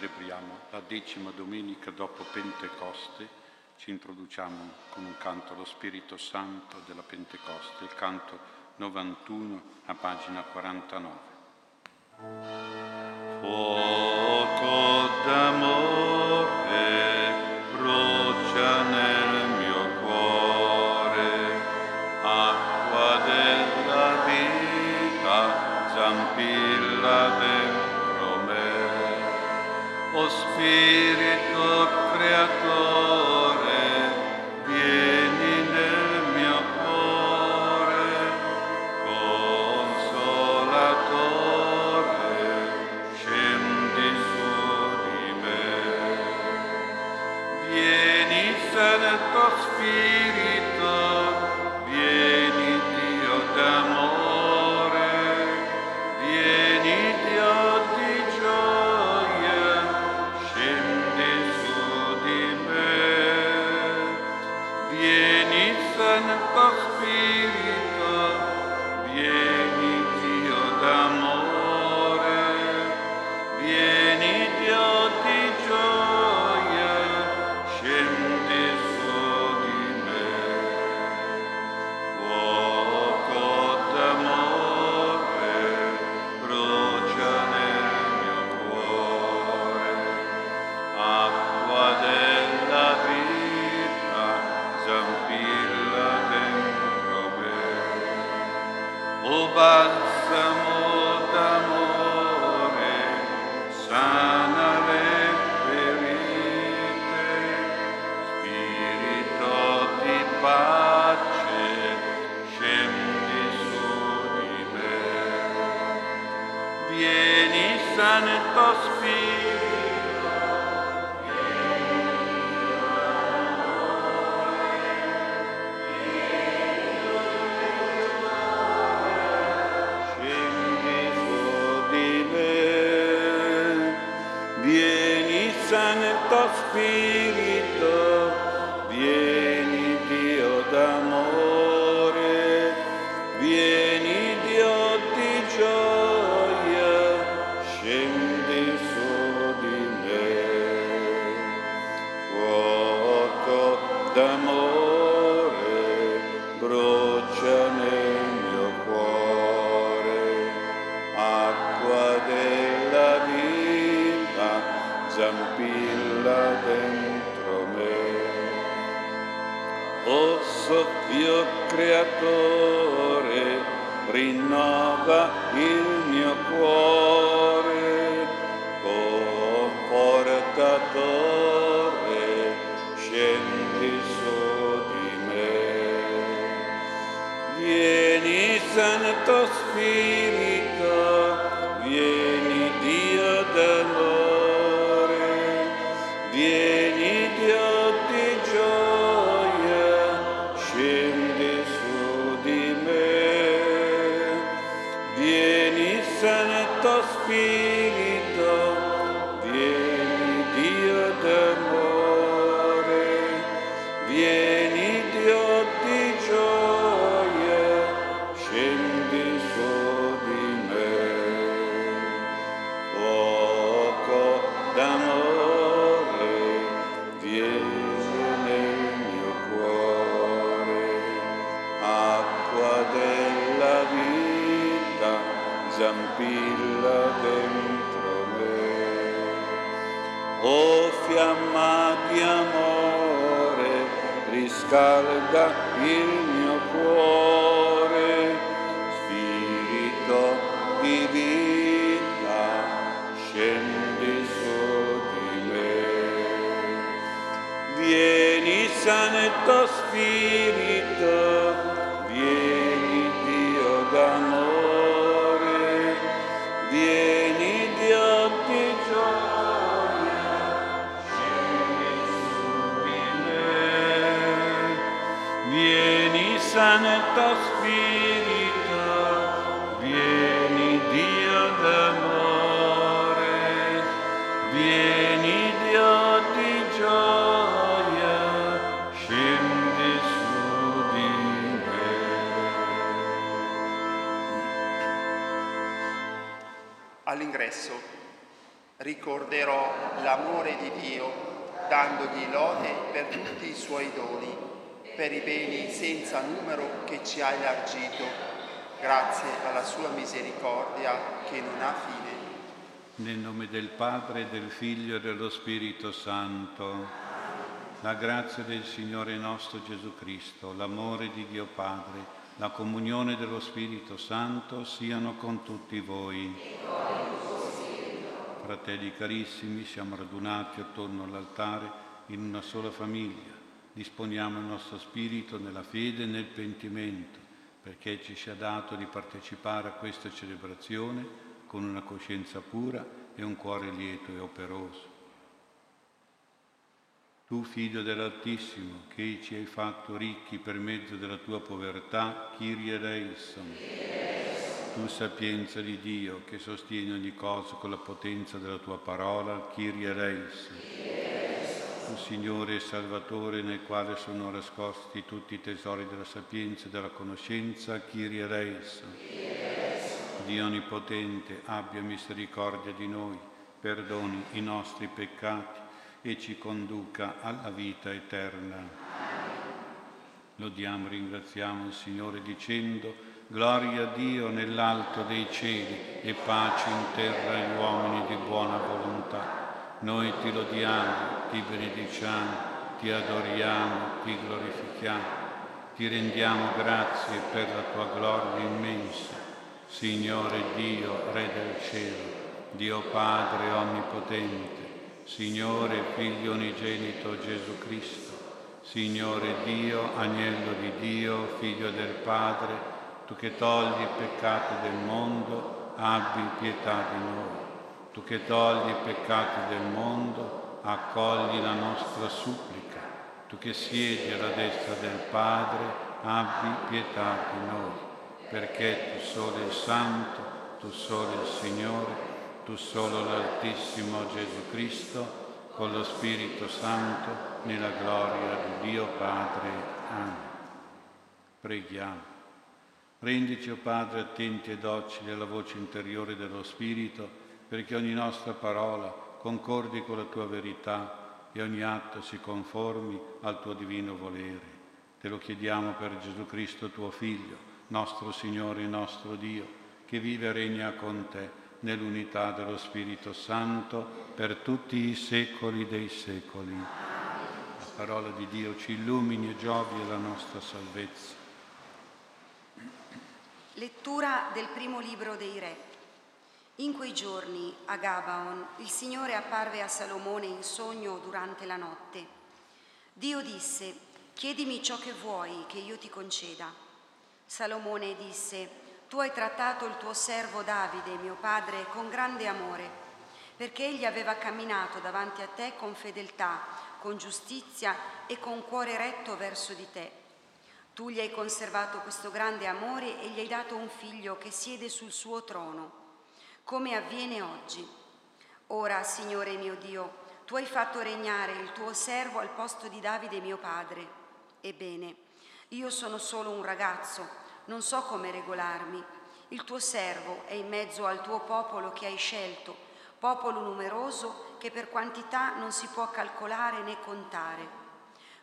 celebriamo la decima domenica dopo Pentecoste, ci introduciamo con un canto allo Spirito Santo della Pentecoste, il canto 91 a pagina 49. Fuoco. scendi su di me. Vieni Santo Spirito, grazie alla sua misericordia che non ha fine. Nel nome del Padre, del Figlio e dello Spirito Santo. La grazia del Signore nostro Gesù Cristo, l'amore di Dio Padre, la comunione dello Spirito Santo siano con tutti voi. Fratelli carissimi, siamo radunati attorno all'altare in una sola famiglia. Disponiamo il nostro spirito nella fede e nel pentimento, perché ci sia dato di partecipare a questa celebrazione con una coscienza pura e un cuore lieto e operoso. Tu, figlio dell'Altissimo, che ci hai fatto ricchi per mezzo della tua povertà, Kyrie eleison. Tu, sapienza di Dio, che sostieni ogni cosa con la potenza della tua parola, Kyrie eleison. Signore e Salvatore, nel quale sono nascosti tutti i tesori della sapienza e della conoscenza, Kyrie eleison. Dio Onnipotente, abbia misericordia di noi, perdoni i nostri peccati e ci conduca alla vita eterna. Lodiamo e ringraziamo il Signore dicendo Gloria a Dio nell'alto dei cieli e pace in terra agli uomini di buona volontà. Noi ti lodiamo, ti benediciamo, ti adoriamo, ti glorifichiamo, ti rendiamo grazie per la tua gloria immensa. Signore Dio, Re del cielo, Dio Padre Onnipotente, Signore Figlio unigenito Gesù Cristo, Signore Dio, Agnello di Dio, Figlio del Padre, tu che togli i peccati del mondo, abbi pietà di noi. Tu che togli i peccati del mondo, accogli la nostra supplica. Tu che siedi alla destra del Padre, abbi pietà di noi, perché tu solo il Santo, tu solo il Signore, tu solo l'Altissimo Gesù Cristo, con lo Spirito Santo, nella gloria di Dio Padre. Amen. Preghiamo. Rendici, o oh Padre, attenti e docili alla voce interiore dello Spirito, perché ogni nostra parola concordi con la tua verità e ogni atto si conformi al tuo divino volere. Te lo chiediamo per Gesù Cristo, tuo Figlio, nostro Signore e nostro Dio, che vive e regna con te nell'unità dello Spirito Santo per tutti i secoli dei secoli. La parola di Dio ci illumini e giovi la nostra salvezza. Lettura del primo libro dei Re. In quei giorni a Gabaon il Signore apparve a Salomone in sogno durante la notte. Dio disse, chiedimi ciò che vuoi che io ti conceda. Salomone disse, tu hai trattato il tuo servo Davide, mio padre, con grande amore, perché egli aveva camminato davanti a te con fedeltà, con giustizia e con cuore retto verso di te. Tu gli hai conservato questo grande amore e gli hai dato un figlio che siede sul suo trono, come avviene oggi. Ora, Signore mio Dio, tu hai fatto regnare il tuo servo al posto di Davide mio padre. Ebbene, io sono solo un ragazzo non so come regolarmi. Il tuo servo è in mezzo al tuo popolo che hai scelto, popolo numeroso che per quantità non si può calcolare né contare.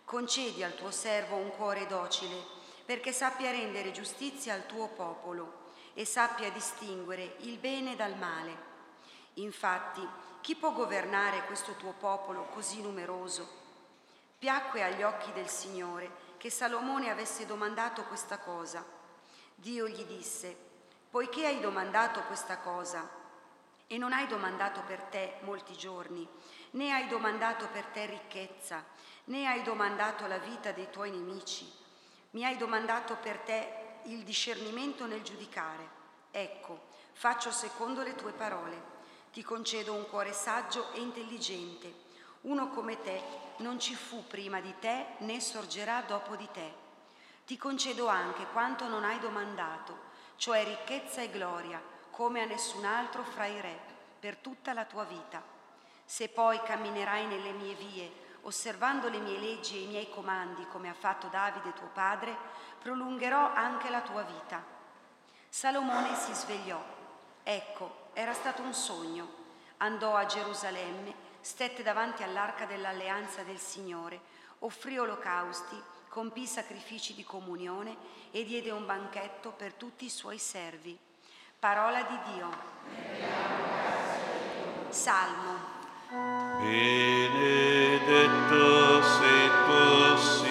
Concedi al tuo servo un cuore docile, perché sappia rendere giustizia al tuo popolo e sappia distinguere il bene dal male. Infatti, chi può governare questo tuo popolo così numeroso? Piacque agli occhi del Signore che Salomone avesse domandato questa cosa Dio gli disse, poiché hai domandato questa cosa e non hai domandato per te molti giorni, né hai domandato per te ricchezza, né hai domandato la vita dei tuoi nemici, mi hai domandato per te il discernimento nel giudicare. Ecco, faccio secondo le tue parole. Ti concedo un cuore saggio e intelligente. Uno come te non ci fu prima di te né sorgerà dopo di te. Ti concedo anche quanto non hai domandato, cioè ricchezza e gloria, come a nessun altro fra i re, per tutta la tua vita. Se poi camminerai nelle mie vie, osservando le mie leggi e i miei comandi, come ha fatto Davide tuo padre, prolungherò anche la tua vita. Salomone si svegliò. Ecco, era stato un sogno. andò a Gerusalemme, stette davanti all'arca dell'alleanza del Signore, offrì olocausti, compì sacrifici di comunione e diede un banchetto per tutti i suoi servi. Parola di Dio. Salmo. Benedetto sei tu,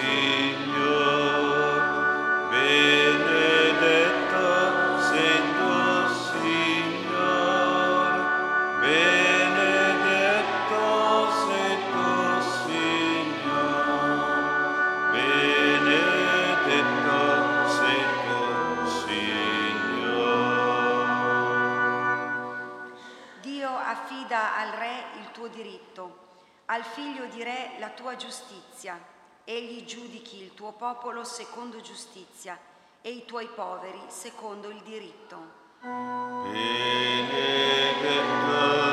al figlio di Re la tua giustizia. Egli giudichi il tuo popolo secondo giustizia e i tuoi poveri secondo il diritto. Benedetto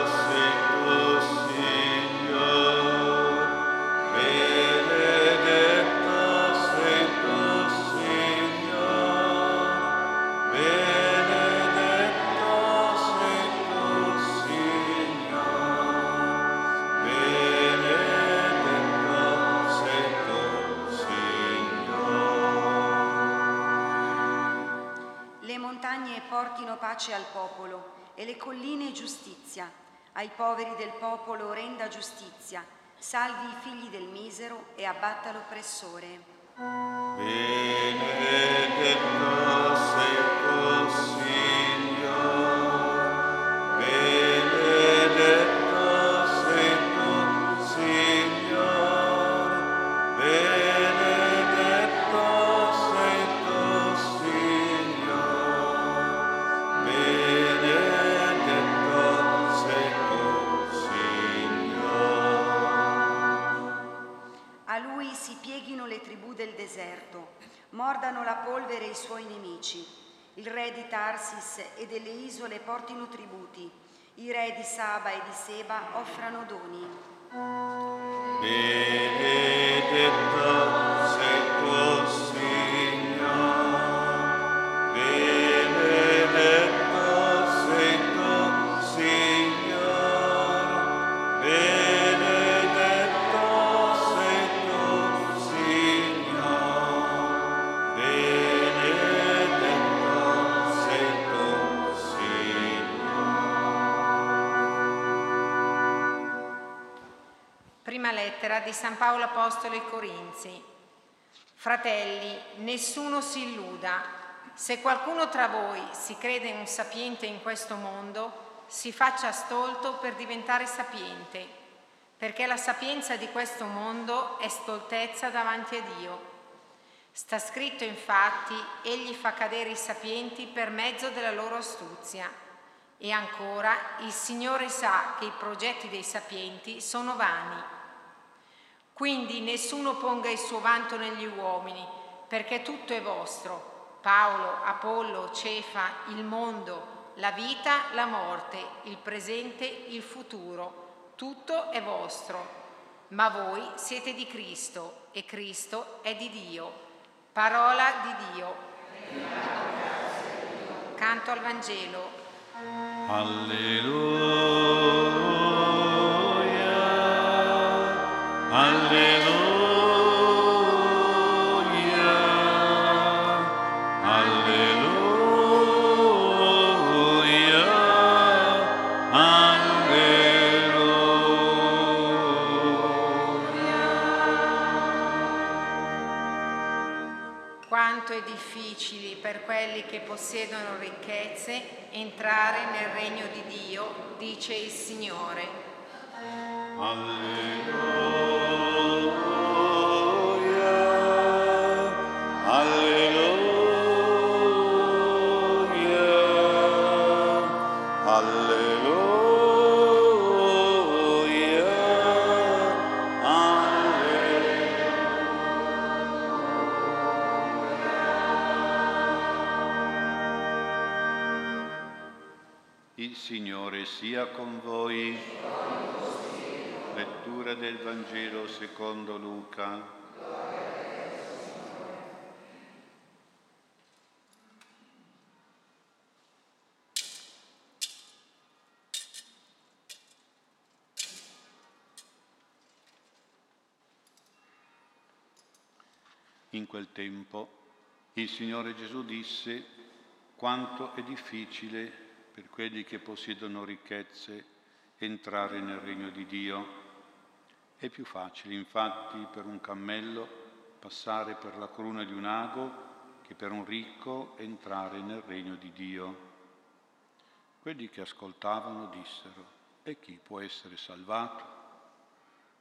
sei portino pace al popolo e le colline giustizia. Ai poveri del popolo renda giustizia, salvi i figli del misero e abbatta l'oppressore. Benedetto sei mordano la polvere i suoi nemici. Il re di Tarsis e delle isole portino tributi. I re di Saba e di Seba offrano doni. Benedetto lettera di San Paolo Apostolo ai Corinzi. Fratelli, nessuno si illuda. Se qualcuno tra voi si crede un sapiente in questo mondo, si faccia stolto per diventare sapiente, perché la sapienza di questo mondo è stoltezza davanti a Dio. Sta scritto infatti, egli fa cadere i sapienti per mezzo della loro astuzia. E ancora, il Signore sa che i progetti dei sapienti sono vani. Quindi nessuno ponga il suo vanto negli uomini, perché tutto è vostro. Paolo, Apollo, Cefa, il mondo, la vita, la morte, il presente, il futuro. Tutto è vostro. Ma voi siete di Cristo e Cristo è di Dio. Parola di Dio. Canto al Vangelo. Alleluia. Possiedono ricchezze entrare nel regno di Dio, dice il Signore. Alleluia. secondo Luca. In quel tempo il Signore Gesù disse quanto è difficile per quelli che possiedono ricchezze entrare nel regno di Dio è più facile infatti per un cammello passare per la cruna di un ago che per un ricco entrare nel regno di Dio. Quelli che ascoltavano dissero, e chi può essere salvato?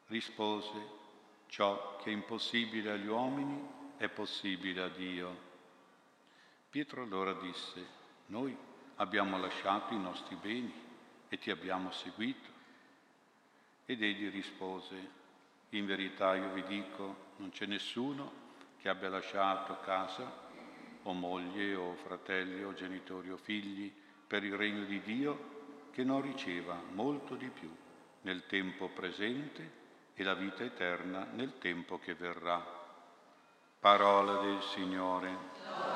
Rispose, ciò che è impossibile agli uomini è possibile a Dio. Pietro allora disse, noi abbiamo lasciato i nostri beni e ti abbiamo seguito. Ed egli rispose, in verità io vi dico, non c'è nessuno che abbia lasciato casa o moglie o fratelli o genitori o figli per il regno di Dio che non riceva molto di più nel tempo presente e la vita eterna nel tempo che verrà. Parola del Signore.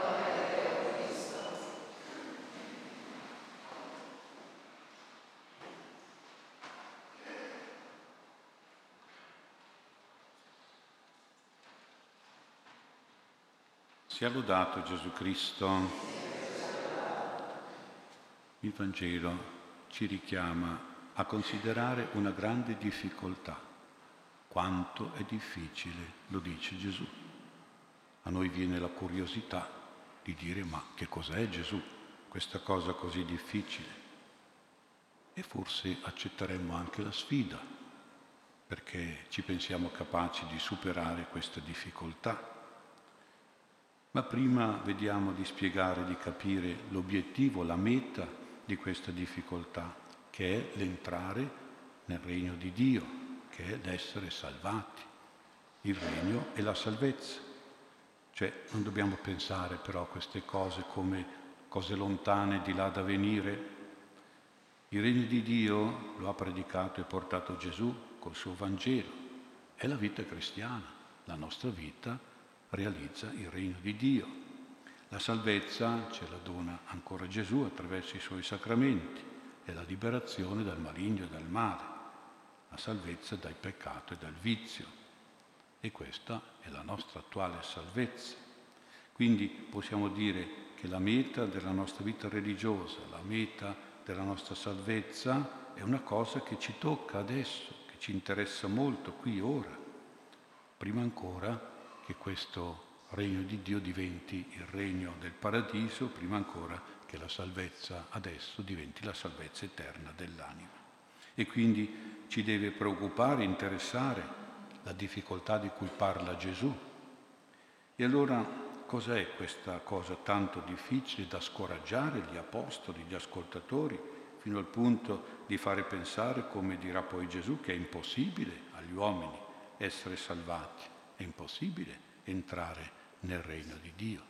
Sia lodato Gesù Cristo. Il Vangelo ci richiama a considerare una grande difficoltà. Quanto è difficile, lo dice Gesù. A noi viene la curiosità di dire ma che cos'è Gesù, questa cosa così difficile? E forse accetteremmo anche la sfida, perché ci pensiamo capaci di superare questa difficoltà ma prima vediamo di spiegare, di capire l'obiettivo, la meta di questa difficoltà, che è l'entrare nel regno di Dio, che è l'essere salvati. Il regno e la salvezza. Cioè non dobbiamo pensare però a queste cose come cose lontane di là da venire. Il regno di Dio lo ha predicato e portato Gesù col suo Vangelo. È la vita cristiana, la nostra vita realizza il regno di Dio. La salvezza ce la dona ancora Gesù attraverso i suoi sacramenti, è la liberazione dal maligno e dal male, la salvezza dal peccato e dal vizio. E questa è la nostra attuale salvezza. Quindi possiamo dire che la meta della nostra vita religiosa, la meta della nostra salvezza è una cosa che ci tocca adesso, che ci interessa molto qui ora. Prima ancora che questo regno di Dio diventi il regno del paradiso, prima ancora che la salvezza adesso diventi la salvezza eterna dell'anima. E quindi ci deve preoccupare, interessare la difficoltà di cui parla Gesù. E allora cos'è questa cosa tanto difficile da scoraggiare gli apostoli, gli ascoltatori, fino al punto di fare pensare, come dirà poi Gesù, che è impossibile agli uomini essere salvati? È impossibile entrare nel regno di Dio.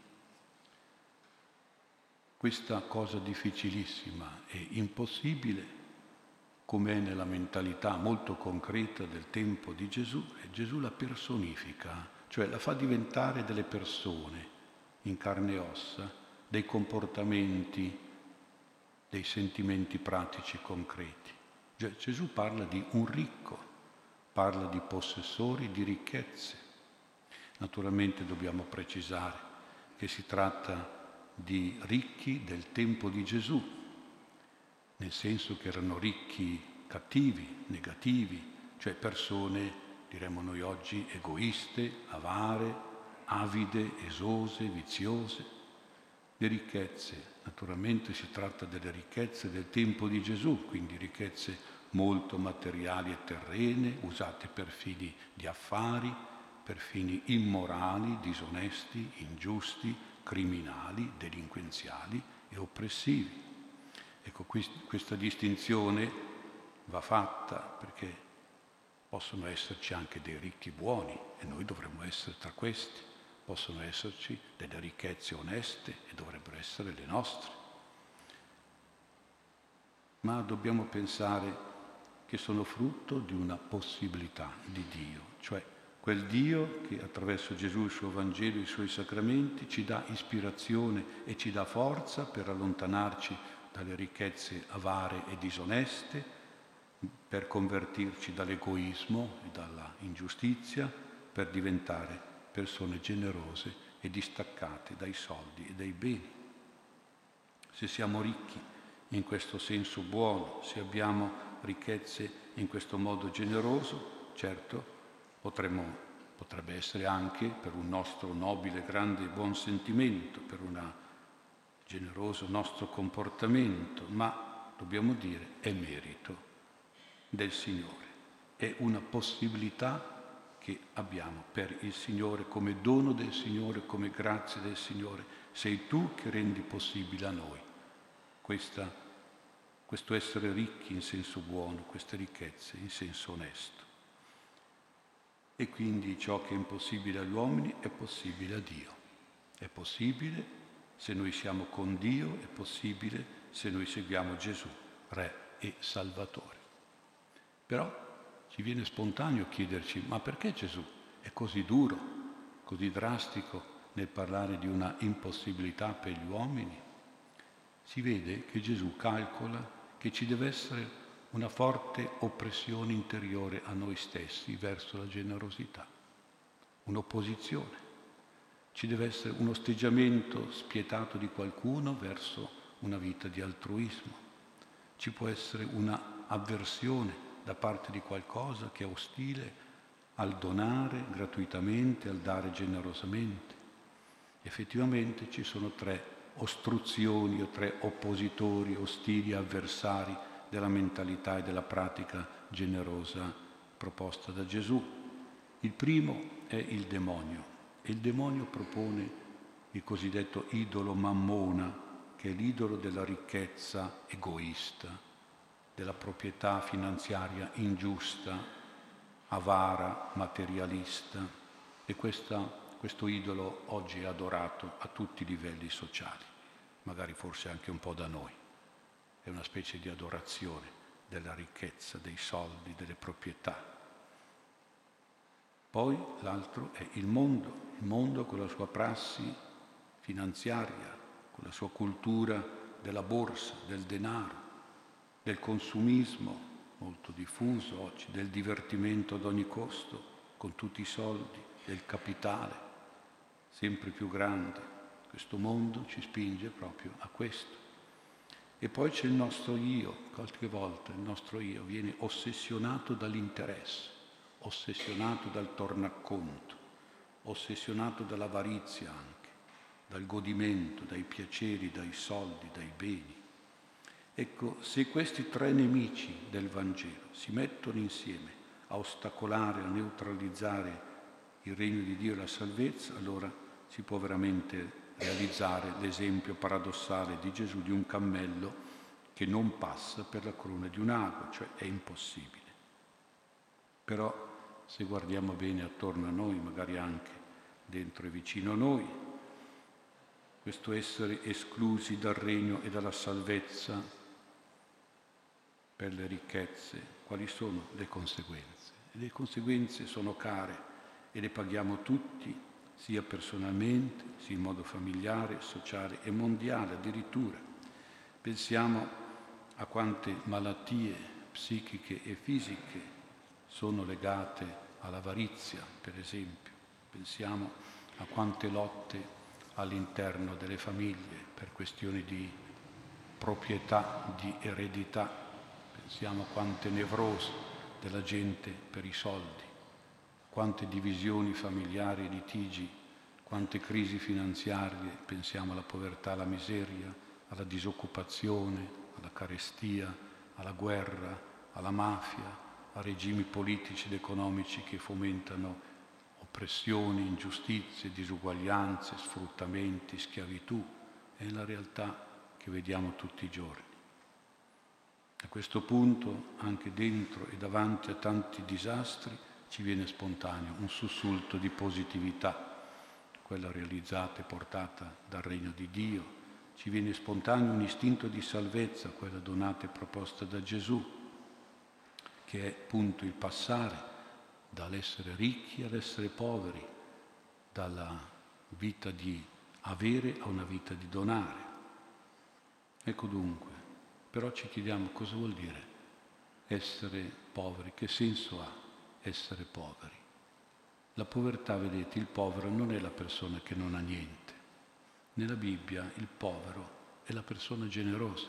Questa cosa difficilissima e impossibile, come è nella mentalità molto concreta del tempo di Gesù, e Gesù la personifica, cioè la fa diventare delle persone in carne e ossa, dei comportamenti, dei sentimenti pratici concreti. Gesù parla di un ricco, parla di possessori di ricchezze, Naturalmente dobbiamo precisare che si tratta di ricchi del tempo di Gesù, nel senso che erano ricchi cattivi, negativi, cioè persone, diremmo noi oggi, egoiste, avare, avide, esose, viziose. Le ricchezze, naturalmente si tratta delle ricchezze del tempo di Gesù, quindi ricchezze molto materiali e terrene, usate per fini di affari, per fini immorali, disonesti, ingiusti, criminali, delinquenziali e oppressivi. Ecco, questa distinzione va fatta perché possono esserci anche dei ricchi buoni e noi dovremmo essere tra questi, possono esserci delle ricchezze oneste e dovrebbero essere le nostre. Ma dobbiamo pensare che sono frutto di una possibilità di Dio, quel Dio che attraverso Gesù, il suo Vangelo, i suoi sacramenti ci dà ispirazione e ci dà forza per allontanarci dalle ricchezze avare e disoneste, per convertirci dall'egoismo e dalla ingiustizia, per diventare persone generose e distaccate dai soldi e dai beni. Se siamo ricchi in questo senso buono, se abbiamo ricchezze in questo modo generoso, certo potremmo, potrebbe essere anche per un nostro nobile, grande e buon sentimento, per un generoso nostro comportamento, ma dobbiamo dire è merito del Signore, è una possibilità che abbiamo per il Signore, come dono del Signore, come grazia del Signore. Sei tu che rendi possibile a noi questa, questo essere ricchi in senso buono, queste ricchezze in senso onesto. E quindi ciò che è impossibile agli uomini è possibile a Dio. È possibile se noi siamo con Dio, è possibile se noi seguiamo Gesù, Re e Salvatore. Però ci viene spontaneo chiederci, ma perché Gesù è così duro, così drastico nel parlare di una impossibilità per gli uomini? Si vede che Gesù calcola che ci deve essere una forte oppressione interiore a noi stessi verso la generosità, un'opposizione. Ci deve essere un osteggiamento spietato di qualcuno verso una vita di altruismo. Ci può essere una avversione da parte di qualcosa che è ostile al donare gratuitamente, al dare generosamente. Effettivamente ci sono tre ostruzioni o tre oppositori, ostili, avversari della mentalità e della pratica generosa proposta da Gesù. Il primo è il demonio e il demonio propone il cosiddetto idolo mammona, che è l'idolo della ricchezza egoista, della proprietà finanziaria ingiusta, avara, materialista e questa, questo idolo oggi è adorato a tutti i livelli sociali, magari forse anche un po' da noi. È una specie di adorazione della ricchezza, dei soldi, delle proprietà. Poi l'altro è il mondo, il mondo con la sua prassi finanziaria, con la sua cultura della borsa, del denaro, del consumismo molto diffuso oggi, del divertimento ad ogni costo, con tutti i soldi, del capitale sempre più grande. Questo mondo ci spinge proprio a questo. E poi c'è il nostro io, qualche volta il nostro io viene ossessionato dall'interesse, ossessionato dal tornaconto, ossessionato dall'avarizia anche, dal godimento, dai piaceri, dai soldi, dai beni. Ecco, se questi tre nemici del Vangelo si mettono insieme a ostacolare, a neutralizzare il regno di Dio e la salvezza, allora si può veramente realizzare l'esempio paradossale di Gesù di un cammello che non passa per la cruna di un ago, cioè è impossibile. Però se guardiamo bene attorno a noi, magari anche dentro e vicino a noi, questo essere esclusi dal regno e dalla salvezza per le ricchezze, quali sono le conseguenze? Le conseguenze sono care e le paghiamo tutti, sia personalmente, sia in modo familiare, sociale e mondiale addirittura. Pensiamo a quante malattie psichiche e fisiche sono legate all'avarizia, per esempio. Pensiamo a quante lotte all'interno delle famiglie per questioni di proprietà, di eredità Pensiamo a quante nevrosi della gente per i soldi, quante divisioni familiari, litigi, quante crisi finanziarie, pensiamo alla povertà, alla miseria, alla disoccupazione, alla carestia, alla guerra, alla mafia, a regimi politici ed economici che fomentano oppressioni, ingiustizie, disuguaglianze, sfruttamenti, schiavitù. È la realtà che vediamo tutti i giorni. A questo punto, anche dentro e davanti a tanti disastri, ci viene spontaneo un sussulto di positività, quella realizzata e portata dal regno di Dio. Ci viene spontaneo un istinto di salvezza, quella donata e proposta da Gesù, che è appunto il passare dall'essere ricchi all'essere poveri, dalla vita di avere a una vita di donare. Ecco dunque, però ci chiediamo cosa vuol dire essere poveri, che senso ha essere poveri. La povertà, vedete, il povero non è la persona che non ha niente. Nella Bibbia il povero è la persona generosa.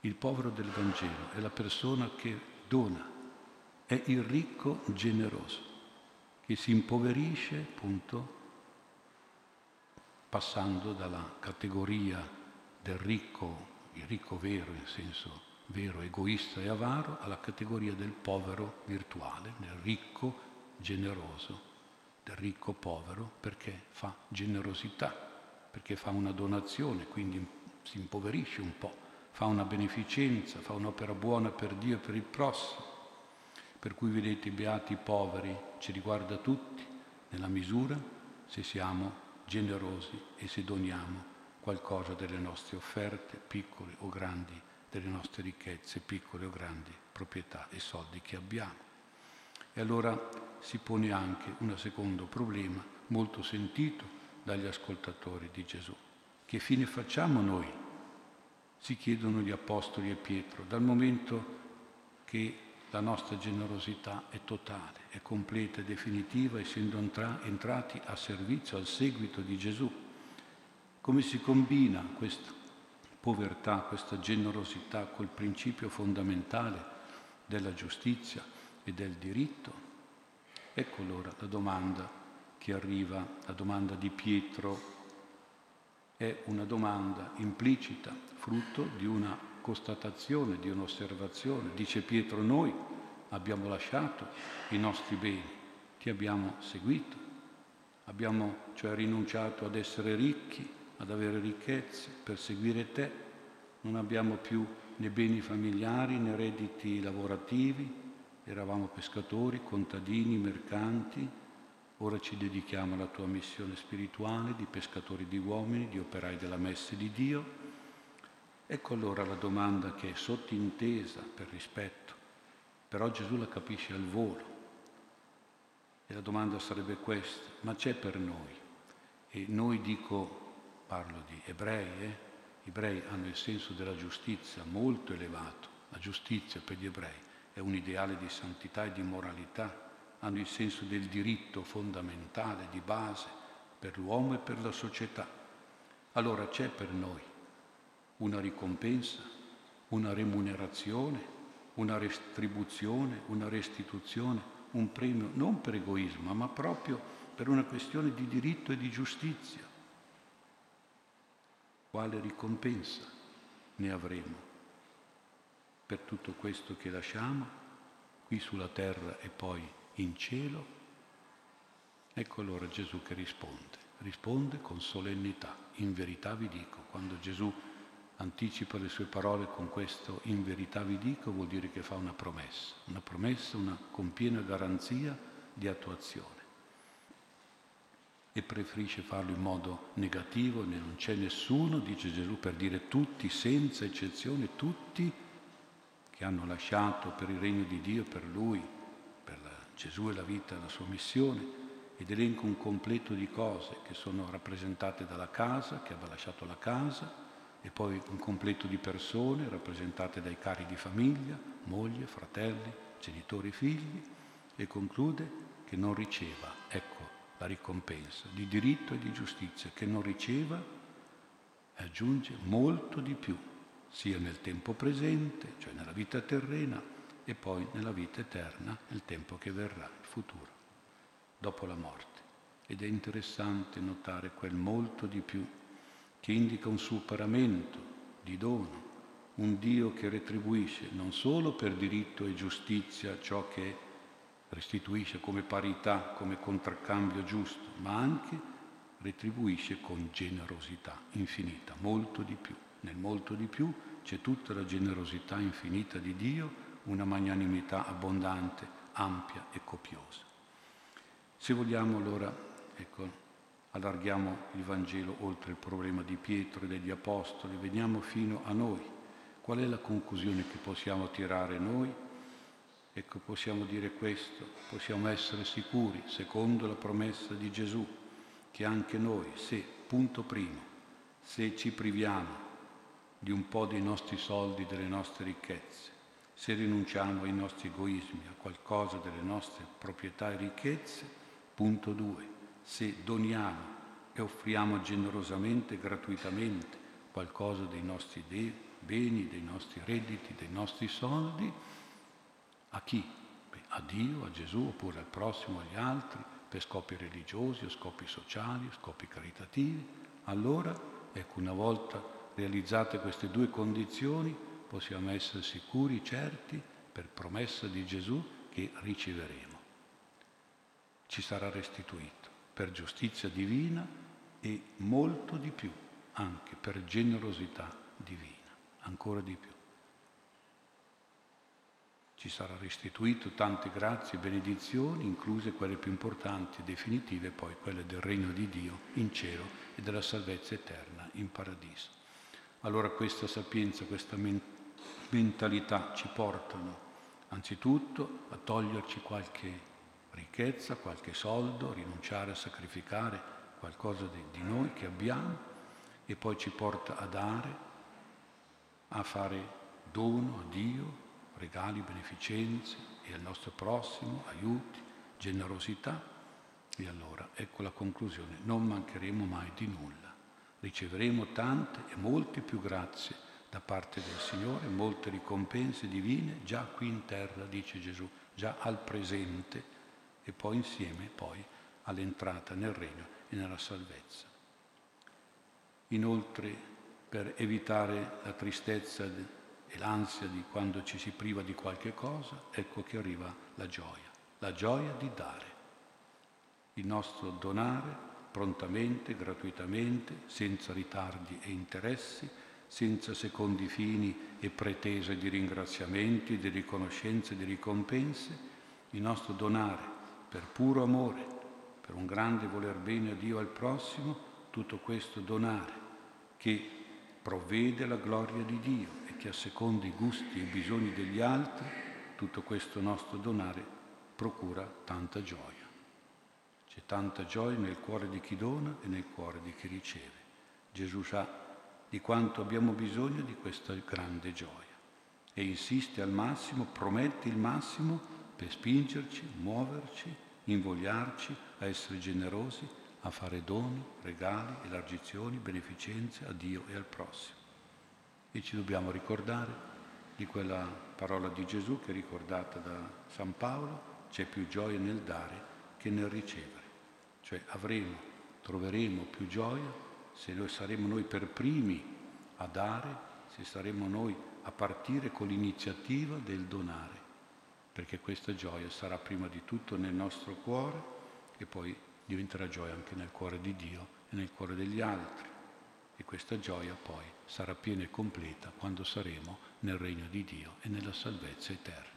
Il povero del Vangelo è la persona che dona, è il ricco generoso, che si impoverisce, appunto, passando dalla categoria del ricco, il ricco vero in senso vero, egoista e avaro, alla categoria del povero virtuale, del ricco generoso, del ricco povero, perché fa generosità, perché fa una donazione, quindi si impoverisce un po', fa una beneficenza, fa un'opera buona per Dio e per il prossimo. Per cui vedete, beati poveri ci riguarda tutti, nella misura se siamo generosi e se doniamo qualcosa delle nostre offerte, piccole o grandi, delle nostre ricchezze, piccole o grandi proprietà e soldi che abbiamo. E allora si pone anche un secondo problema molto sentito dagli ascoltatori di Gesù. Che fine facciamo noi? Si chiedono gli Apostoli e Pietro, dal momento che la nostra generosità è totale, è completa e definitiva, essendo entrati a servizio, al seguito di Gesù. Come si combina questa povertà, questa generosità col principio fondamentale della giustizia e del diritto? Ecco allora la domanda che arriva, la domanda di Pietro è una domanda implicita, frutto di una constatazione, di un'osservazione. Dice Pietro, noi abbiamo lasciato i nostri beni, ti abbiamo seguito, abbiamo cioè rinunciato ad essere ricchi, ad avere ricchezze, per seguire te. Non abbiamo più né beni familiari né redditi lavorativi, eravamo pescatori, contadini, mercanti, ora ci dedichiamo alla tua missione spirituale di pescatori di uomini, di operai della messe di Dio. Ecco allora la domanda che è sottintesa per rispetto, però Gesù la capisce al volo. E la domanda sarebbe questa, ma c'è per noi? E noi dico parlo di ebrei, eh? gli ebrei hanno il senso della giustizia molto elevato, la giustizia per gli ebrei è un ideale di santità e di moralità, hanno il senso del diritto fondamentale, di base, per l'uomo e per la società. Allora c'è per noi una ricompensa, una remunerazione, una restribuzione, una restituzione, un premio non per egoismo, ma proprio per una questione di diritto e di giustizia quale ricompensa ne avremo. Per tutto questo che lasciamo qui sulla terra e poi in cielo? Ecco allora Gesù che risponde, risponde con solennità, in verità vi dico, quando Gesù anticipa le sue parole con questo in verità vi dico vuol dire che fa una promessa, una promessa, una con piena garanzia di attuazione e preferisce farlo in modo negativo, non c'è nessuno, dice Gesù, per dire tutti, senza eccezione, tutti che hanno lasciato per il regno di Dio, per Lui, per la, Gesù e la vita, la sua missione, ed elenca un completo di cose che sono rappresentate dalla casa, che aveva lasciato la casa, e poi un completo di persone rappresentate dai cari di famiglia, moglie, fratelli, genitori, figli, e conclude che non riceva, ecco, la ricompensa di diritto e di giustizia che non riceva aggiunge molto di più, sia nel tempo presente, cioè nella vita terrena, e poi nella vita eterna, nel tempo che verrà, il futuro, dopo la morte. Ed è interessante notare quel molto di più che indica un superamento di dono, un Dio che retribuisce non solo per diritto e giustizia ciò che è restituisce come parità, come contraccambio giusto, ma anche retribuisce con generosità infinita, molto di più. Nel molto di più c'è tutta la generosità infinita di Dio, una magnanimità abbondante, ampia e copiosa. Se vogliamo allora, ecco, allarghiamo il Vangelo oltre il problema di Pietro e degli Apostoli, veniamo fino a noi. Qual è la conclusione che possiamo tirare noi? Ecco, possiamo dire questo, possiamo essere sicuri, secondo la promessa di Gesù, che anche noi, se, punto primo, se ci priviamo di un po' dei nostri soldi, delle nostre ricchezze, se rinunciamo ai nostri egoismi, a qualcosa delle nostre proprietà e ricchezze, Punto 2. Se doniamo e offriamo generosamente, gratuitamente, qualcosa dei nostri beni, dei nostri redditi, dei nostri soldi, chi? Beh, a Dio, a Gesù, oppure al prossimo, agli altri, per scopi religiosi o scopi sociali, o scopi caritativi. Allora, ecco, una volta realizzate queste due condizioni, possiamo essere sicuri, certi, per promessa di Gesù, che riceveremo. Ci sarà restituito per giustizia divina e molto di più, anche per generosità divina, ancora di più. Ci sarà restituito tante grazie e benedizioni, incluse quelle più importanti e definitive, poi quelle del regno di Dio in cielo e della salvezza eterna in paradiso. Allora questa sapienza, questa mentalità ci portano anzitutto a toglierci qualche ricchezza, qualche soldo, rinunciare a sacrificare qualcosa di, noi che abbiamo e poi ci porta a dare, a fare dono a Dio, regali, beneficenze e al nostro prossimo, aiuti, generosità. E allora ecco la conclusione, non mancheremo mai di nulla, riceveremo tante e molte più grazie da parte del Signore, molte ricompense divine già qui in terra, dice Gesù, già al presente e poi insieme poi all'entrata nel regno e nella salvezza. Inoltre, per evitare la tristezza e l'ansia di quando ci si priva di qualche cosa, ecco che arriva la gioia, la gioia di dare, il nostro donare prontamente, gratuitamente, senza ritardi e interessi, senza secondi fini e pretese di ringraziamenti, di riconoscenze, di ricompense, il nostro donare per puro amore, per un grande voler bene a Dio e al prossimo, tutto questo donare che provvede la gloria di Dio che asseconda i gusti e i bisogni degli altri, tutto questo nostro donare procura tanta gioia. C'è tanta gioia nel cuore di chi dona e nel cuore di chi riceve. Gesù sa di quanto abbiamo bisogno di questa grande gioia e insiste al massimo, promette il massimo per spingerci, muoverci invogliarci a essere generosi, a fare doni, regali, elargizioni, beneficenze a Dio e al prossimo. E ci dobbiamo ricordare di quella parola di Gesù che è ricordata da San Paolo, c'è più gioia nel dare che nel ricevere. Cioè avremo, troveremo più gioia se saremo noi per primi a dare, se saremo noi a partire con l'iniziativa del donare perché questa gioia sarà prima di tutto nel nostro cuore e poi diventerà gioia anche nel cuore di Dio e nel cuore degli altri. E questa gioia poi sarà piena e completa quando saremo nel regno di Dio e nella salvezza eterna.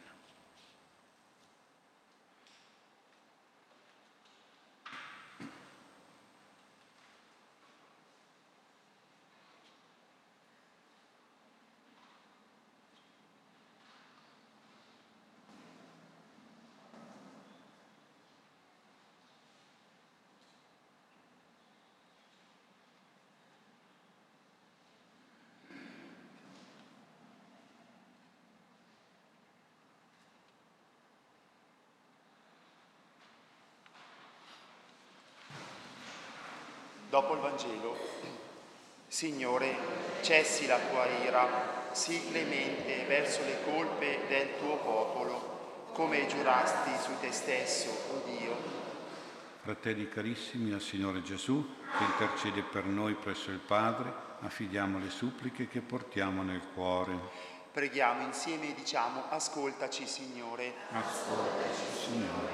Dopo il Vangelo, Signore, cessi la tua ira, sii clemente verso le colpe del tuo popolo, come giurasti su te stesso, o oh Dio. Fratelli carissimi, al Signore Gesù, che intercede per noi presso il Padre, affidiamo le suppliche che portiamo nel cuore. Preghiamo insieme e diciamo, ascoltaci Signore. Ascoltaci Signore.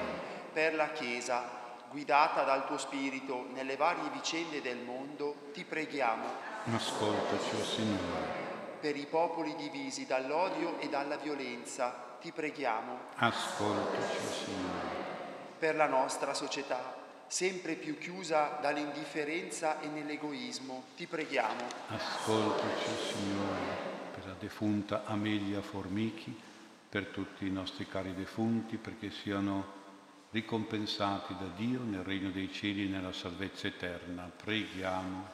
Per la Chiesa, guidata dal tuo Spirito nelle varie vicende del mondo, ti preghiamo. Ascoltaci, oh Signore. Per i popoli divisi dall'odio e dalla violenza, ti preghiamo. Ascoltaci, oh Signore. Per la nostra società, sempre più chiusa dall'indifferenza e nell'egoismo, ti preghiamo. Ascoltaci, oh Signore, per la defunta Amelia Formichi, per tutti i nostri cari defunti, perché siano ricompensati da Dio nel regno dei cieli e nella salvezza eterna. Preghiamo.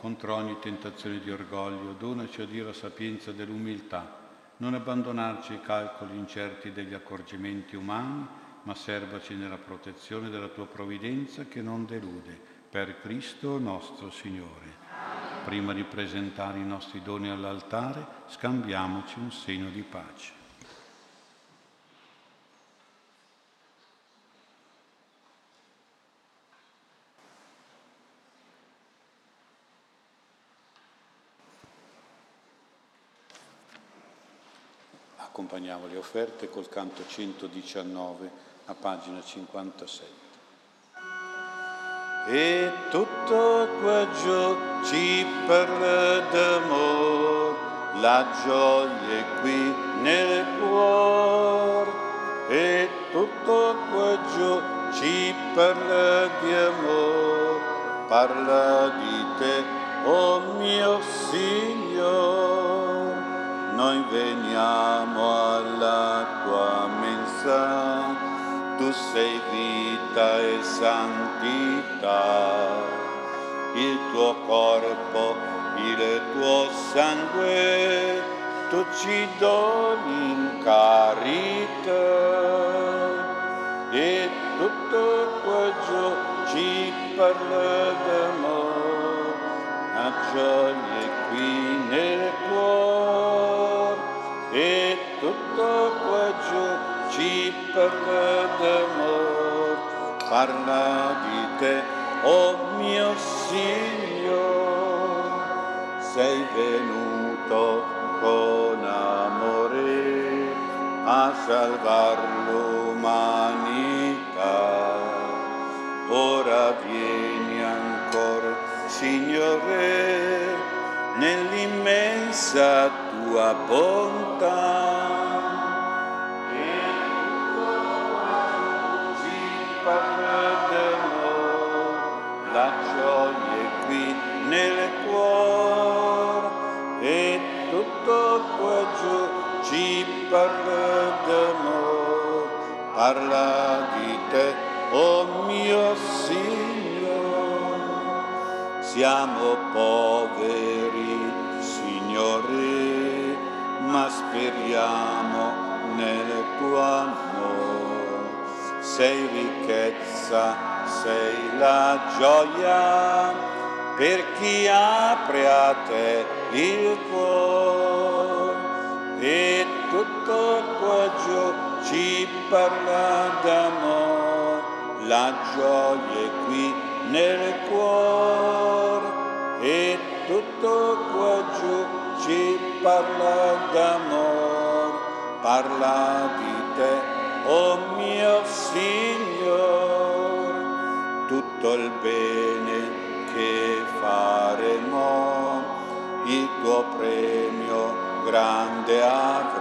Contro ogni tentazione di orgoglio, donaci a Dio la sapienza dell'umiltà, non abbandonarci ai calcoli incerti degli accorgimenti umani ma servaci nella protezione della tua provvidenza che non delude, per Cristo nostro Signore. Prima di presentare i nostri doni all'altare, scambiamoci un segno di pace. Accompagniamo le offerte col canto 119 a pagina 57. E tutto qua giù ci parla d'amore, la gioia è qui nel cuore. E tutto qua giù ci parla di amore, parla di te, oh mio Signore noi veniamo alla tua mensa, tu sei vita e santità, il tuo corpo, il tuo sangue, tu ci doni in carità. E tutto qua giù ci parla d'amore, la gioia qua giù ci d'amor, parla di te, oh mio Signore, sei venuto con amore a salvar l'umanità. Ora vieni ancora, Signore, nell'immensa tua bontà. Parla di te, oh mio Signore. Siamo poveri, Signore ma speriamo nel tuo amore. Sei ricchezza, sei la gioia per chi apre a te il cuore. E tutto qua giù ci parla d'amore, la gioia è qui nel cuore. E tutto qua giù ci parla d'amor, parla di te, oh mio Signore, tutto il bene che faremo, il tuo premio grande avrà.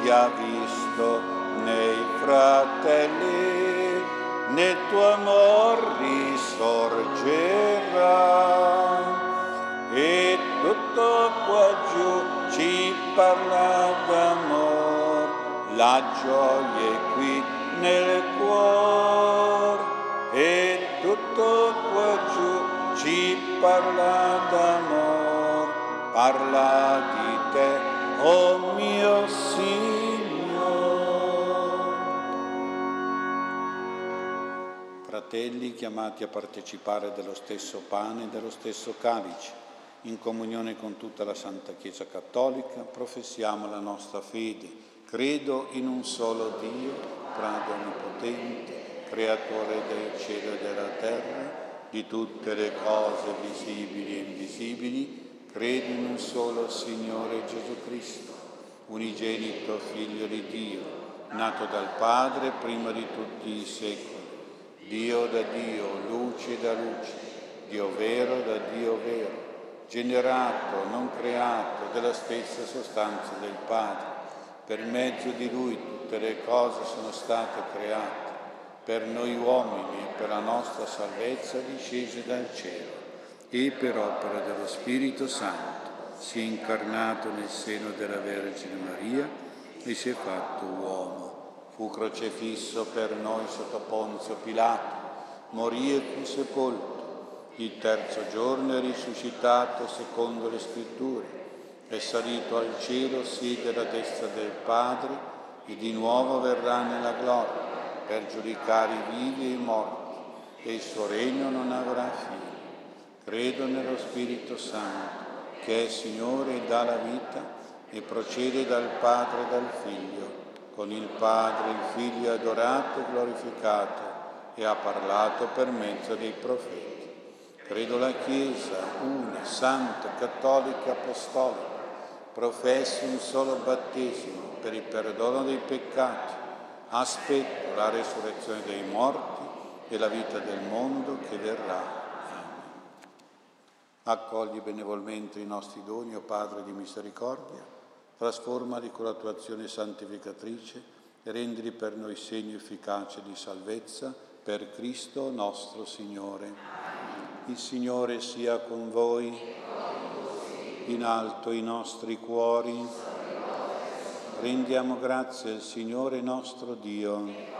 Ti ha visto nei fratelli, nel tuo amor risorgerà. E tutto qua giù ci parla d'amor, la gioia è qui nel cuore e tutto qua giù ci parla d'amor, parla di te, oh Fratelli chiamati a partecipare dello stesso pane e dello stesso calice in comunione con tutta la Santa Chiesa Cattolica, professiamo la nostra fede. Credo in un solo Dio, Padre Onnipotente, Creatore del cielo e della terra, di tutte le cose visibili e invisibili. Credo in un solo Signore Gesù Cristo, unigenito Figlio di Dio, nato dal Padre prima di tutti i secoli. Dio da Dio, luce da luce, Dio vero da Dio vero generato, non creato, della stessa sostanza del Padre. Per mezzo di Lui tutte le cose sono state create, per noi uomini e per la nostra salvezza discese dal cielo, e per opera dello Spirito Santo si è incarnato nel seno della Vergine Maria e si è fatto uomo. Fu crocefisso per noi sotto Ponzio Pilato, morì e fu sepolto il terzo giorno è risuscitato secondo le scritture, è salito al cielo, siede alla destra del Padre e di nuovo verrà nella gloria per giudicare i vivi e i morti e il suo regno non avrà fine. Credo nello Spirito Santo, che è Signore e dà la vita e procede dal Padre e dal Figlio, con il Padre il Figlio adorato e glorificato e ha parlato per mezzo dei profeti. Credo la Chiesa, una, santa, cattolica, apostolica, professo un solo battesimo per il perdono dei peccati, aspetto la resurrezione dei morti e la vita del mondo che verrà. Amen. Accogli benevolmente i nostri doni, o Padre di misericordia, trasformali con la tua azione santificatrice e rendili per noi segno efficace di salvezza per Cristo nostro Signore. Il Signore sia con voi, in alto i nostri cuori. Rendiamo grazie al Signore nostro Dio.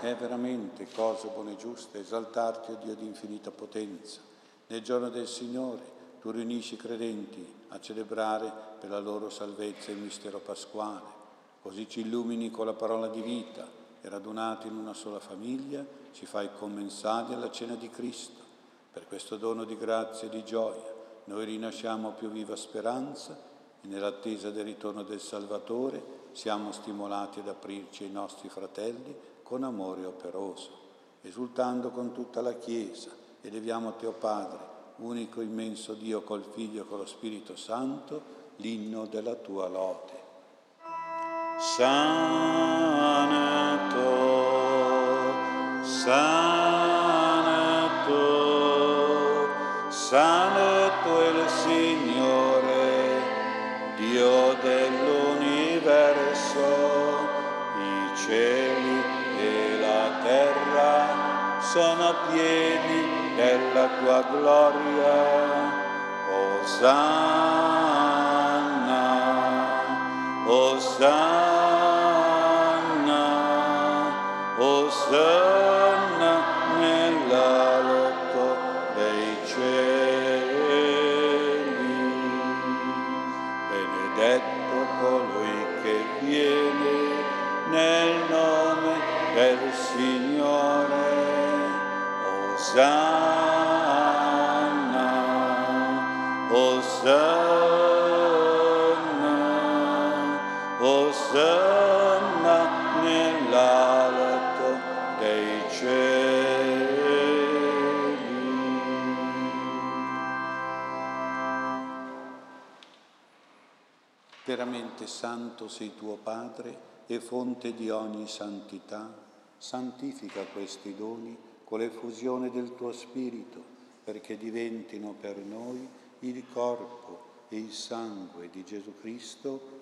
È veramente cosa buona e giusta esaltarti, o Dio di infinita potenza. Nel giorno del Signore tu riunisci i credenti a celebrare per la loro salvezza il mistero pasquale. Così ci illumini con la parola di vita e radunati in una sola famiglia ci fai commensali alla cena di Cristo. Per questo dono di grazia e di gioia noi rinasciamo più viva speranza e nell'attesa del ritorno del Salvatore siamo stimolati ad aprirci ai nostri fratelli con amore operoso, esultando con tutta la Chiesa, eleviamo a Teo Padre, unico immenso Dio col Figlio e con lo Spirito Santo, l'inno della tua lode. Santo, Santo è il Signore, Dio dell'universo, i cieli sono pieni della tua gloria. Osanna, Osanna, Osanna nell'alto dei cieli. Veramente santo sei tuo Padre e fonte di ogni santità, santifica questi doni con l'effusione del tuo Spirito, perché diventino per noi il corpo e il sangue di Gesù Cristo,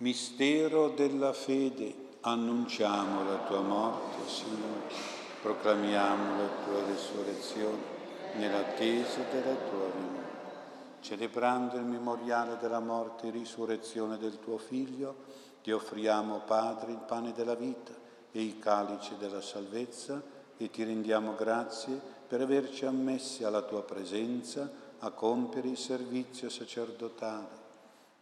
Mistero della fede, annunciamo la tua morte, Signore, proclamiamo la tua risurrezione nell'attesa della tua venuta. Celebrando il memoriale della morte e risurrezione del tuo Figlio, ti offriamo, Padre, il pane della vita e il calice della salvezza e ti rendiamo grazie per averci ammessi alla tua presenza a compiere il servizio sacerdotale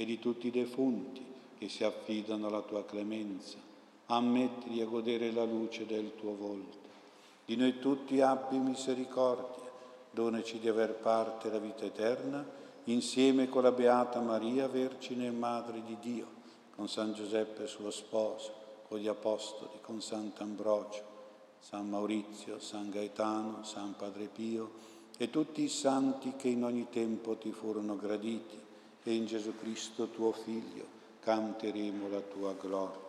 e di tutti i defunti che si affidano alla tua clemenza. Ammettili a godere la luce del tuo volto. Di noi tutti abbi misericordia, donaci di aver parte la vita eterna, insieme con la Beata Maria, Vergine e Madre di Dio, con San Giuseppe suo sposo, con gli Apostoli, con Sant'Ambrogio, San Maurizio, San Gaetano, San Padre Pio e tutti i santi che in ogni tempo ti furono graditi e in Gesù Cristo tuo Figlio canteremo la tua gloria.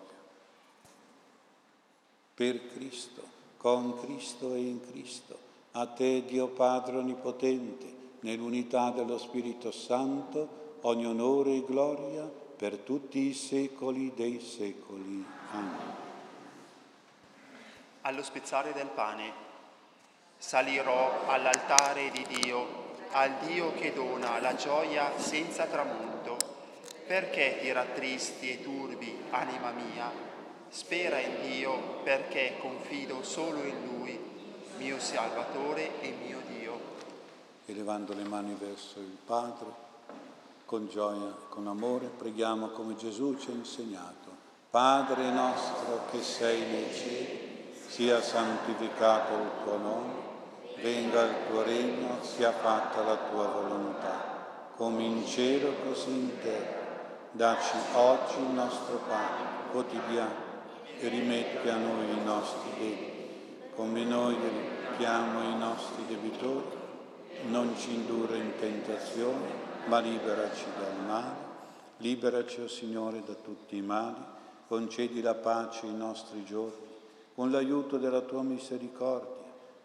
Per Cristo, con Cristo e in Cristo, a te Dio Padre Onnipotente, nell'unità dello Spirito Santo, ogni onore e gloria per tutti i secoli dei secoli. Amen. Allo spezzare del pane salirò all'altare di Dio al Dio che dona la gioia senza tramonto. Perché ti rattristi e turbi, anima mia? Spera in Dio perché confido solo in Lui, mio Salvatore e mio Dio. Elevando le mani verso il Padre, con gioia, con amore, preghiamo come Gesù ci ha insegnato. Padre nostro che sei nei cieli, sia santificato il tuo nome venga il tuo regno, sia fatta la tua volontà, come in cielo così in terra. Dacci oggi il nostro pane quotidiano e rimetti a noi i nostri debiti, come noi rimettiamo i nostri debitori. Non ci indurre in tentazione, ma liberaci dal male. Liberaci, o oh Signore, da tutti i mali. Concedi la pace ai nostri giorni, con l'aiuto della tua misericordia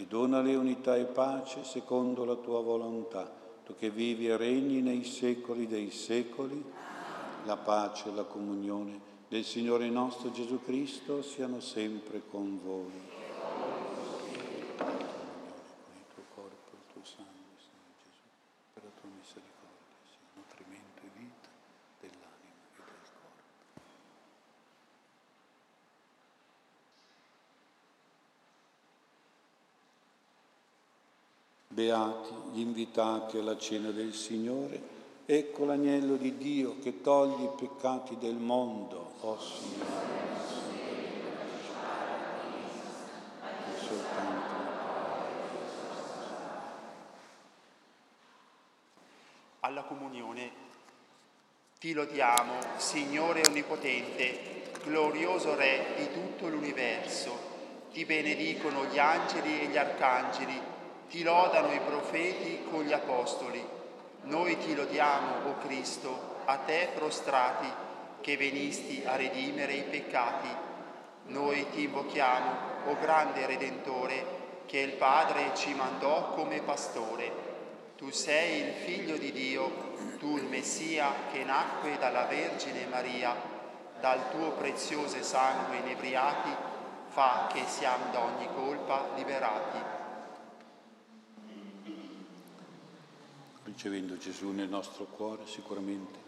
e donale unità e pace secondo la tua volontà, tu che vivi e regni nei secoli dei secoli, la pace e la comunione del Signore nostro Gesù Cristo siano sempre con voi. Beati gli invitati alla cena del Signore. Ecco l'agnello di Dio che toglie i peccati del mondo, oh Signore. Alla comunione ti lodiamo, Signore Onnipotente, glorioso Re di tutto l'universo. Ti benedicono gli angeli e gli arcangeli ti lodano i profeti con gli apostoli. Noi ti lodiamo, o Cristo, a te prostrati, che venisti a redimere i peccati. Noi ti invochiamo, o grande Redentore, che il Padre ci mandò come pastore. Tu sei il Figlio di Dio, tu il Messia che nacque dalla Vergine Maria, dal tuo prezioso sangue inebriati, fa che siamo da ogni colpa liberati. Ricevendo Gesù nel nostro cuore, sicuramente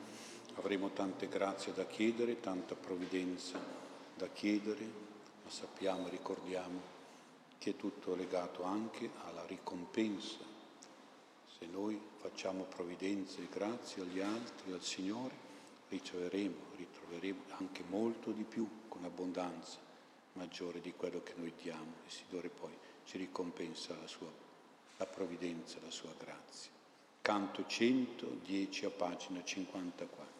avremo tante grazie da chiedere, tanta provvidenza da chiedere, ma sappiamo e ricordiamo che è tutto legato anche alla ricompensa. Se noi facciamo provvidenza e grazie agli altri, al Signore, riceveremo, ritroveremo anche molto di più, con abbondanza maggiore di quello che noi diamo. Il Signore poi ci ricompensa la sua la provvidenza, la sua grazia canto 110 a pagina 54.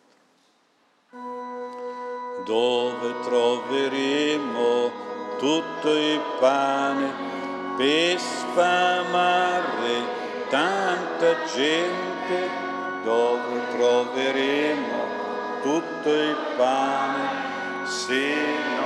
dove troveremo tutto il pane per sfamare tanta gente, dove troveremo tutto il pane se non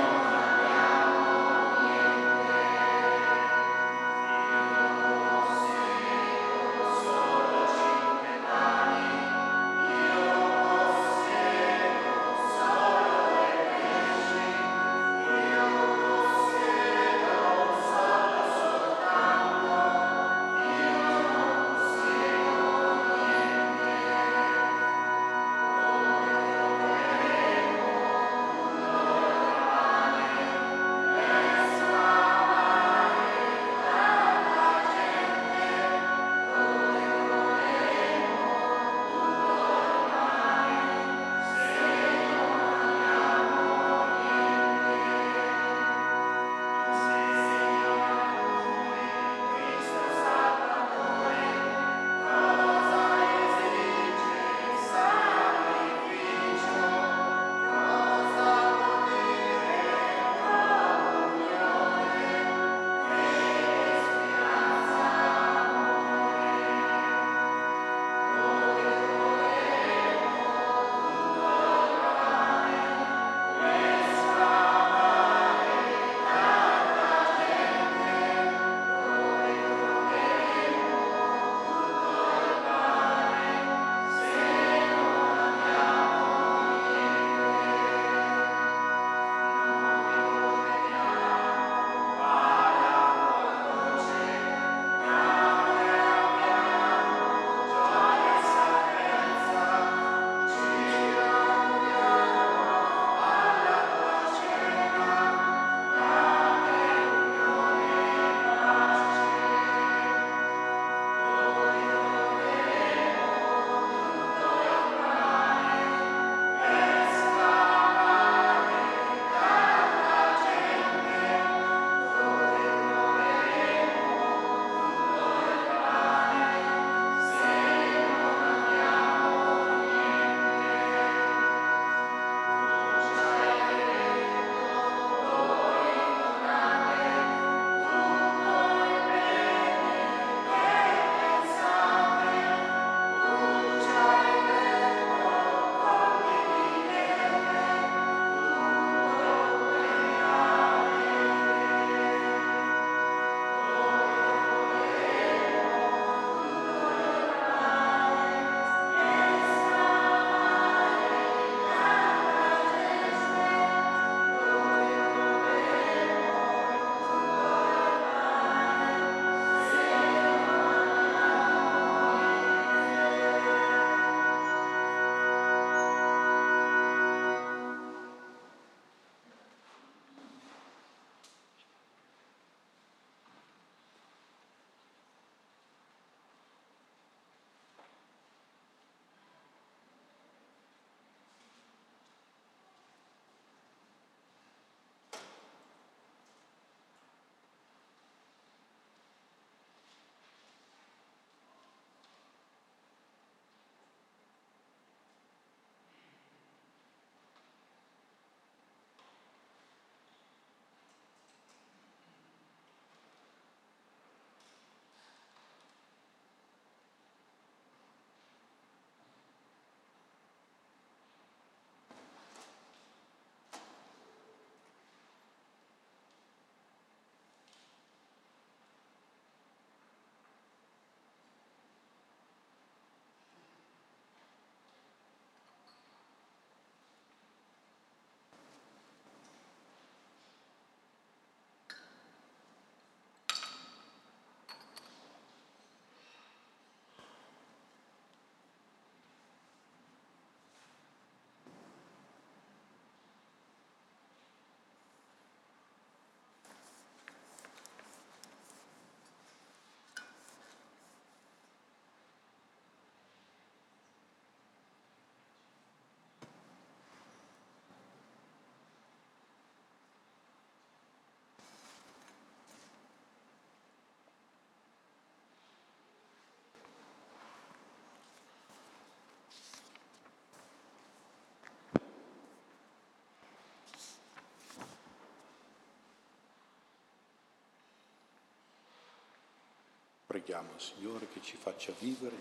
preghiamo, Signore, che ci faccia vivere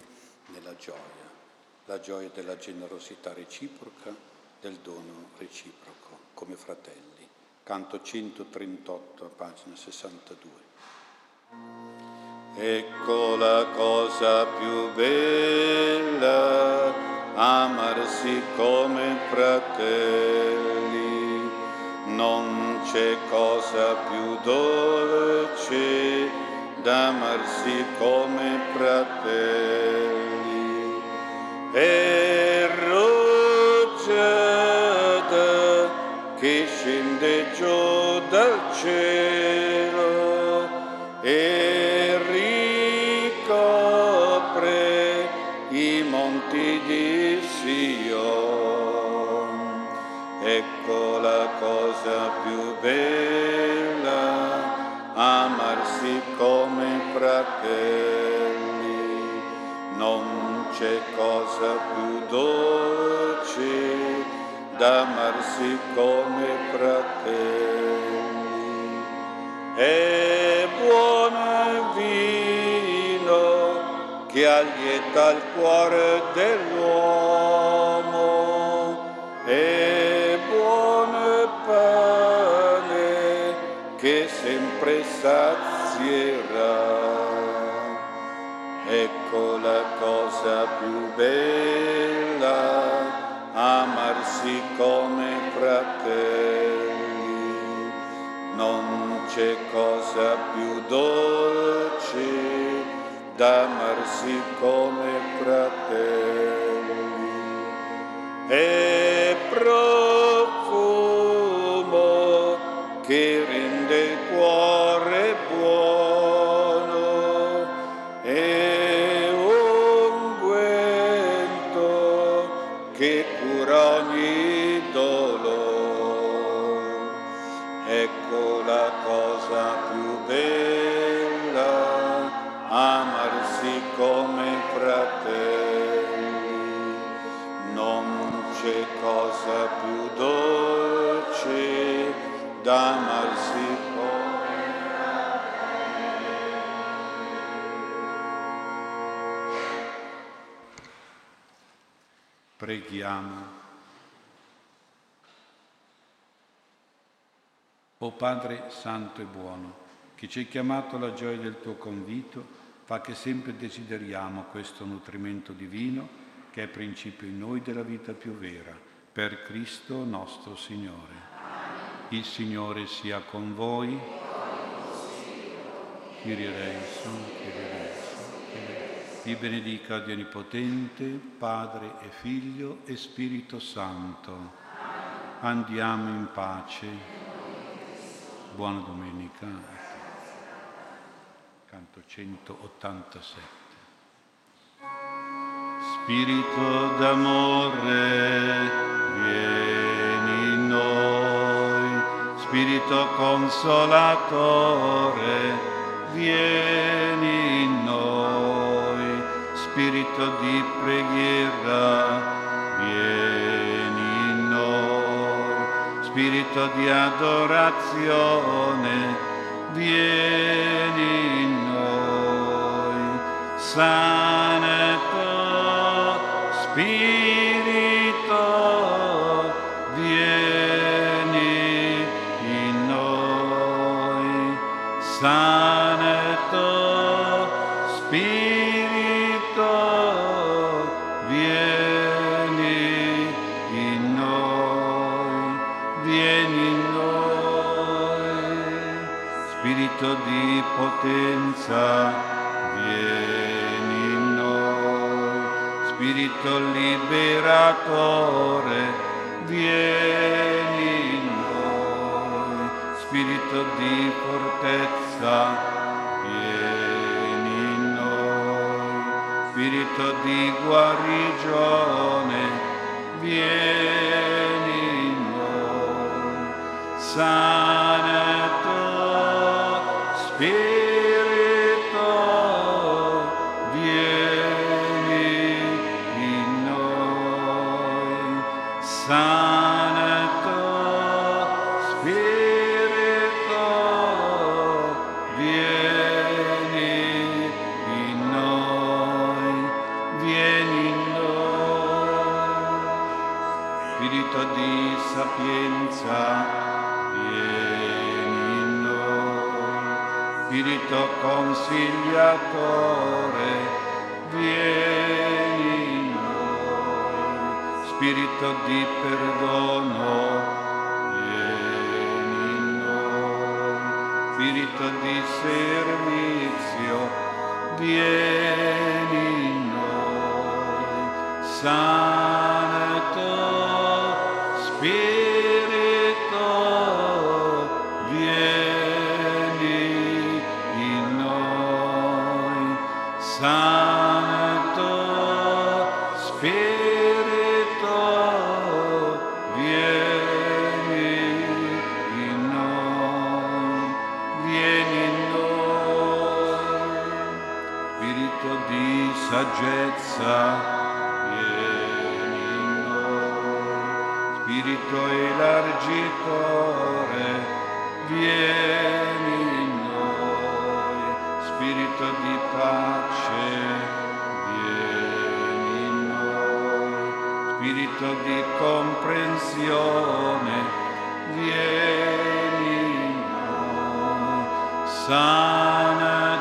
nella gioia, la gioia della generosità reciproca, del dono reciproco, come fratelli. Canto 138, pagina 62. Ecco la cosa più bella, amarsi come fratelli, non c'è cosa più dolce d'amarsi come fratelli. E rugiada che scende giù dal cielo e ricopre i monti di Sion. Ecco la cosa più bella fratelli. Non c'è cosa più dolce d'amarsi come fratelli. È buono vino che allieta il cuore dell'uomo. È buono pane che sempre sazierà. Cosa più bella, amarsi come fratelli. Non c'è cosa più dolce d'amarsi come fratelli. E d'amarsi come Preghiamo. O Padre Santo e buono, che ci hai chiamato alla gioia del tuo convito, fa che sempre desideriamo questo nutrimento divino che è principio in noi della vita più vera, per Cristo nostro Signore. Il Signore sia con voi. Kyrie eleison, Kyrie eleison. Vi benedica Dio Onnipotente, Padre e Figlio e Spirito Santo. Andiamo in pace. Buona domenica. Canto 187. Spirito d'amore, vieni. Spirito consolatore, vieni in noi. Spirito di preghiera, vieni in noi. Spirito di adorazione, vieni in noi. Santo potenza, vieni in noi. Spirito liberatore, vieni in noi. Spirito di fortezza, vieni in noi. Spirito di guarigione, vieni in noi. Santo infinita di perdono, vieni in noi. Spirito di servizio, vieni in noi. San Hosanna.